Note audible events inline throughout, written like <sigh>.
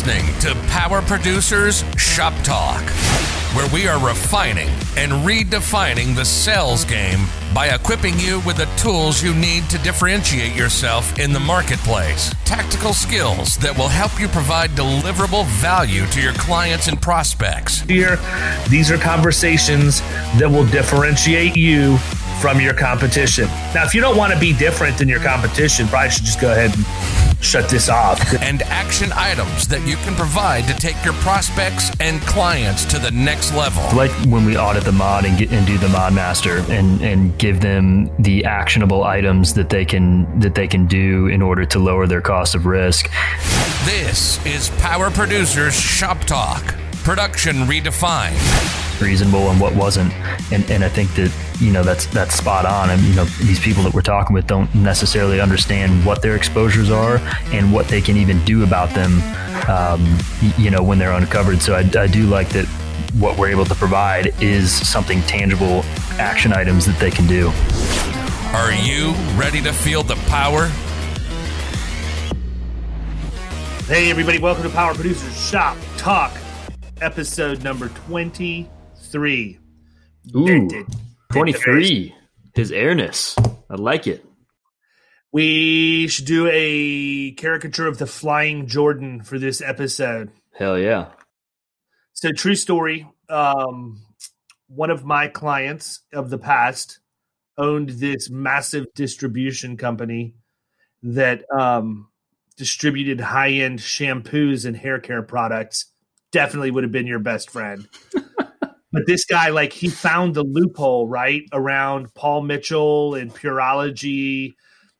listening to Power Producers Shop Talk, where we are refining and redefining the sales game by equipping you with the tools you need to differentiate yourself in the marketplace. Tactical skills that will help you provide deliverable value to your clients and prospects. Here, these are conversations that will differentiate you from your competition. Now, if you don't want to be different than your competition, probably should just go ahead and shut this off. <laughs> And action items that you can provide to take your prospects and clients to the next level. Like when we audit the mod and, get, and do the mod master and, and give them the actionable items that they can that they can do in order to lower their cost of risk. This is Power Producers Shop Talk. Production redefined. Reasonable and what wasn't, and and I think that you know that's that's spot on. And you know these people that we're talking with don't necessarily understand what their exposures are and what they can even do about them. Um, you know when they're uncovered. So I, I do like that what we're able to provide is something tangible, action items that they can do. Are you ready to feel the power? Hey, everybody, welcome to Power Producers Shop Talk, episode number 23. Ooh, Did- did- 23. His airness. I like it. We should do a caricature of the Flying Jordan for this episode. Hell yeah. So, true story. Um, one of my clients of the past owned this massive distribution company that um, distributed high end shampoos and hair care products. Definitely would have been your best friend. <laughs> but this guy, like, he found the loophole right around Paul Mitchell and Pureology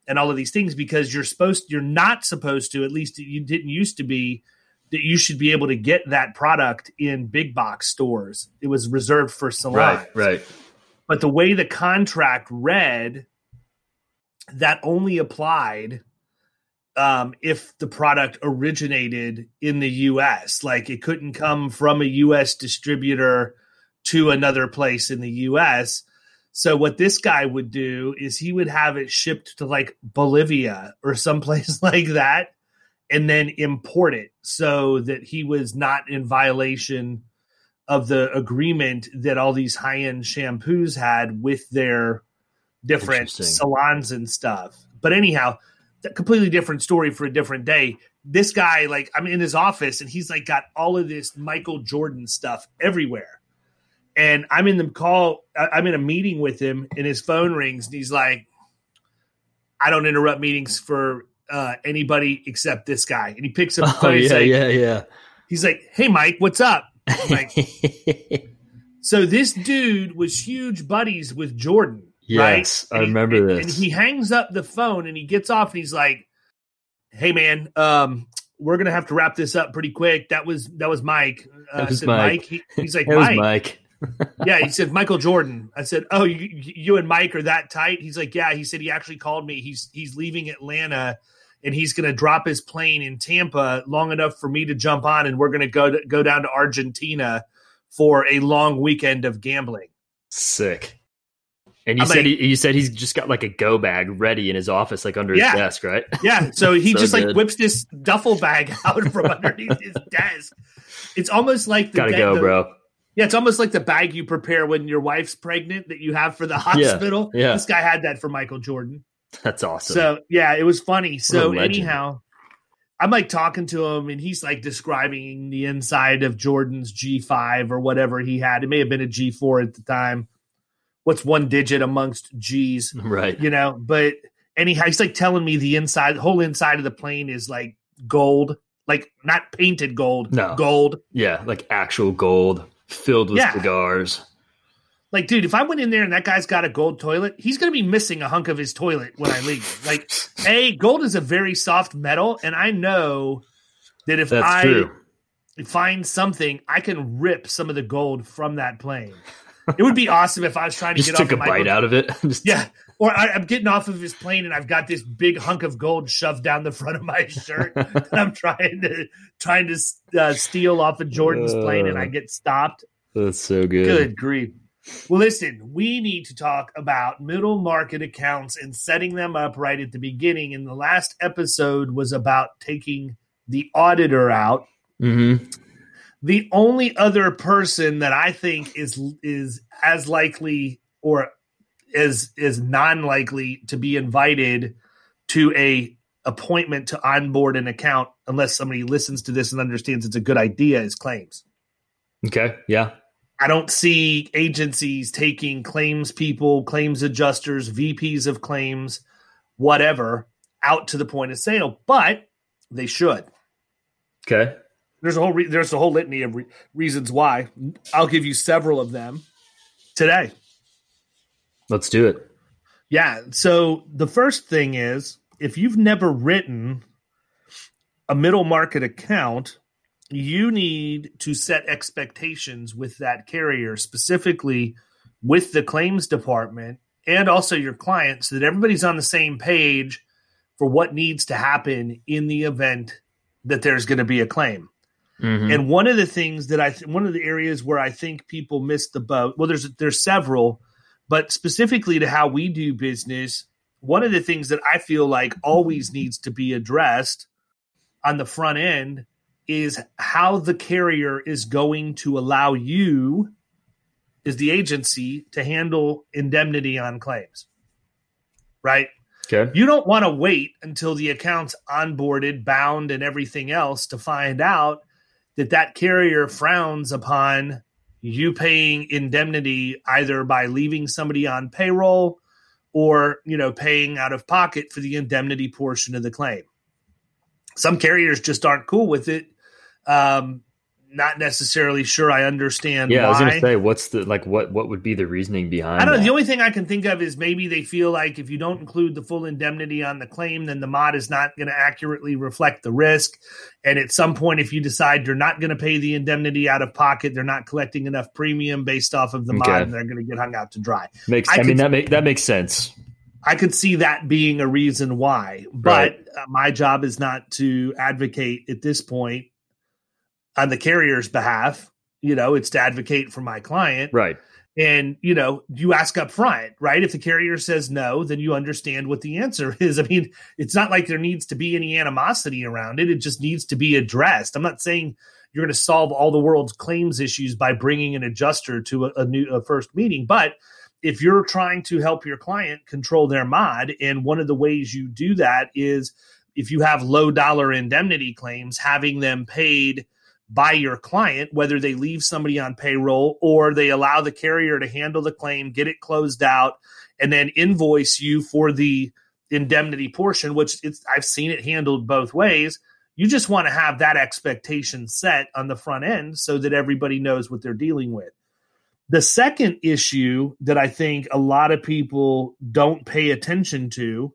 and all of these things because you're supposed, you're not supposed to, at least you didn't used to be that you should be able to get that product in big box stores. It was reserved for salons. Right, right. But the way the contract read, that only applied um, if the product originated in the U.S. Like it couldn't come from a U.S. distributor to another place in the U.S. So what this guy would do is he would have it shipped to like Bolivia or someplace <laughs> like that and then import it so that he was not in violation of the agreement that all these high-end shampoos had with their different salons and stuff. But anyhow, a completely different story for a different day. This guy, like, I'm in his office and he's like got all of this Michael Jordan stuff everywhere. And I'm in the call, I'm in a meeting with him and his phone rings and he's like, I don't interrupt meetings for uh, anybody except this guy. And he picks up the <laughs> Oh, phone. he's, yeah, like, yeah, yeah. he's like, Hey, Mike, what's up? Like, <laughs> so this dude was huge buddies with Jordan. yes, right? I And remember this. And he hangs up the phone and he gets off and he's like, "Hey man, um, we're gonna have to wrap this up pretty quick." That was that was Mike. Uh, That was said, Mike. He, he's like, <laughs> Mike. Mike. Yeah, he said Michael Jordan. I said, "Oh, you, you and Mike are that tight?" He's like, "Yeah." He said he actually called me. He's he's leaving Atlanta. And he's going to drop his plane in Tampa long enough for me to jump on, and we're going to go go down to Argentina for a long weekend of gambling. Sick. And you I'm said like- he, you said he's just got like a go bag ready in his office, like under Yeah. his desk, right? Yeah, so <laughs> he So just like whips this duffel bag <laughs> out from underneath his desk. It's almost like the Gotta go, the- bro. Yeah, it's almost like the bag you prepare when your wife's pregnant that you have for the <laughs> hospital. yeah. This guy had that for Michael Jordan. That's awesome. So yeah, it was funny. So anyhow, I'm like talking to him and he's like describing the inside of Jordan's G5 or whatever he had. It may have been a G4 at the time. What's one digit amongst G's? <laughs> right. you know but anyhow he's like telling me the inside the whole inside of the plane is like gold like not painted gold No. gold Yeah, like actual gold filled with Yeah. cigars. like dude if i went in there and that guy's got a gold toilet he's gonna be missing a hunk of his toilet when i leave like <laughs> a gold is a very soft metal and i know that if That's i true. find something i can rip some of the gold from that plane it would be awesome if i was trying to get took off a bite out of it. <laughs> Yeah. Or I, I'm getting off of his plane and I've got this big hunk of gold shoved down the front of my shirt. <laughs> and I'm trying to trying to uh, steal off of Jordan's plane and I get stopped. That's so good. Good grief. Well, listen, we need to talk about middle market accounts and setting them up right at the beginning. And the last episode was about taking the auditor out Mm-hmm. The only other person that I think is is as likely or is is non likely to be invited to a appointment to onboard an account unless somebody listens to this and understands it's a good idea is claims. Okay. Yeah. I don't see agencies taking claims people, claims adjusters, VPs of claims, whatever, out to the point of sale, but they should. Okay. There's a whole re- there's a whole litany of re- reasons why. I'll give you several of them today. Let's do it. Yeah. So the first thing is if you've never written a middle market account, you need to set expectations with that carrier, specifically with the claims department and also your client, so that everybody's on the same page for what needs to happen in the event that there's going to be a claim. Mhm. And one of the things that I, th- one of the areas where I think people miss the boat. Well, there's there's several, but specifically to how we do business, one of the things that I feel like always needs to be addressed on the front end is how the carrier is going to allow you, is the agency, to handle indemnity on claims. Right? okay. You don't want to wait until the account's onboarded, bound, and everything else to find out that that carrier frowns upon you paying indemnity either by leaving somebody on payroll or you know paying out of pocket for the indemnity portion of the claim. Some carriers just aren't cool with it. Um, not necessarily sure I understand Yeah, I was gonna say, what's the like? What what would be the reasoning behind? I don't know. The only thing I can think of is maybe they feel like if you don't include the full indemnity on the claim, then the mod is not going to accurately reflect the risk. And at some point, if you decide you're not going to pay the indemnity out of pocket, they're not collecting enough premium based off of the mod, and they're going to get hung out to dry. makes. I I, mean could- that make that makes sense. I could see that being a reason why, but uh, my job is not to advocate at this point on the carrier's behalf. You know, it's to advocate for my client. Right. and you know you ask up front right if the carrier says no then you understand what the answer <laughs> is i mean it's not like there needs to be any animosity around it it just needs to be addressed i'm not saying you're going to solve all the world's claims issues by bringing an adjuster to a, a new a first meeting but if you're trying to help your client control their mod and one of the ways you do that is if you have low dollar indemnity claims having them paid by your client, whether they leave somebody on payroll or they allow the carrier to handle the claim, get it closed out, and then invoice you for the indemnity portion, which I've seen it handled both ways. You just want to have that expectation set on the front end so that everybody knows what they're dealing with. The second issue that I think a lot of people don't pay attention to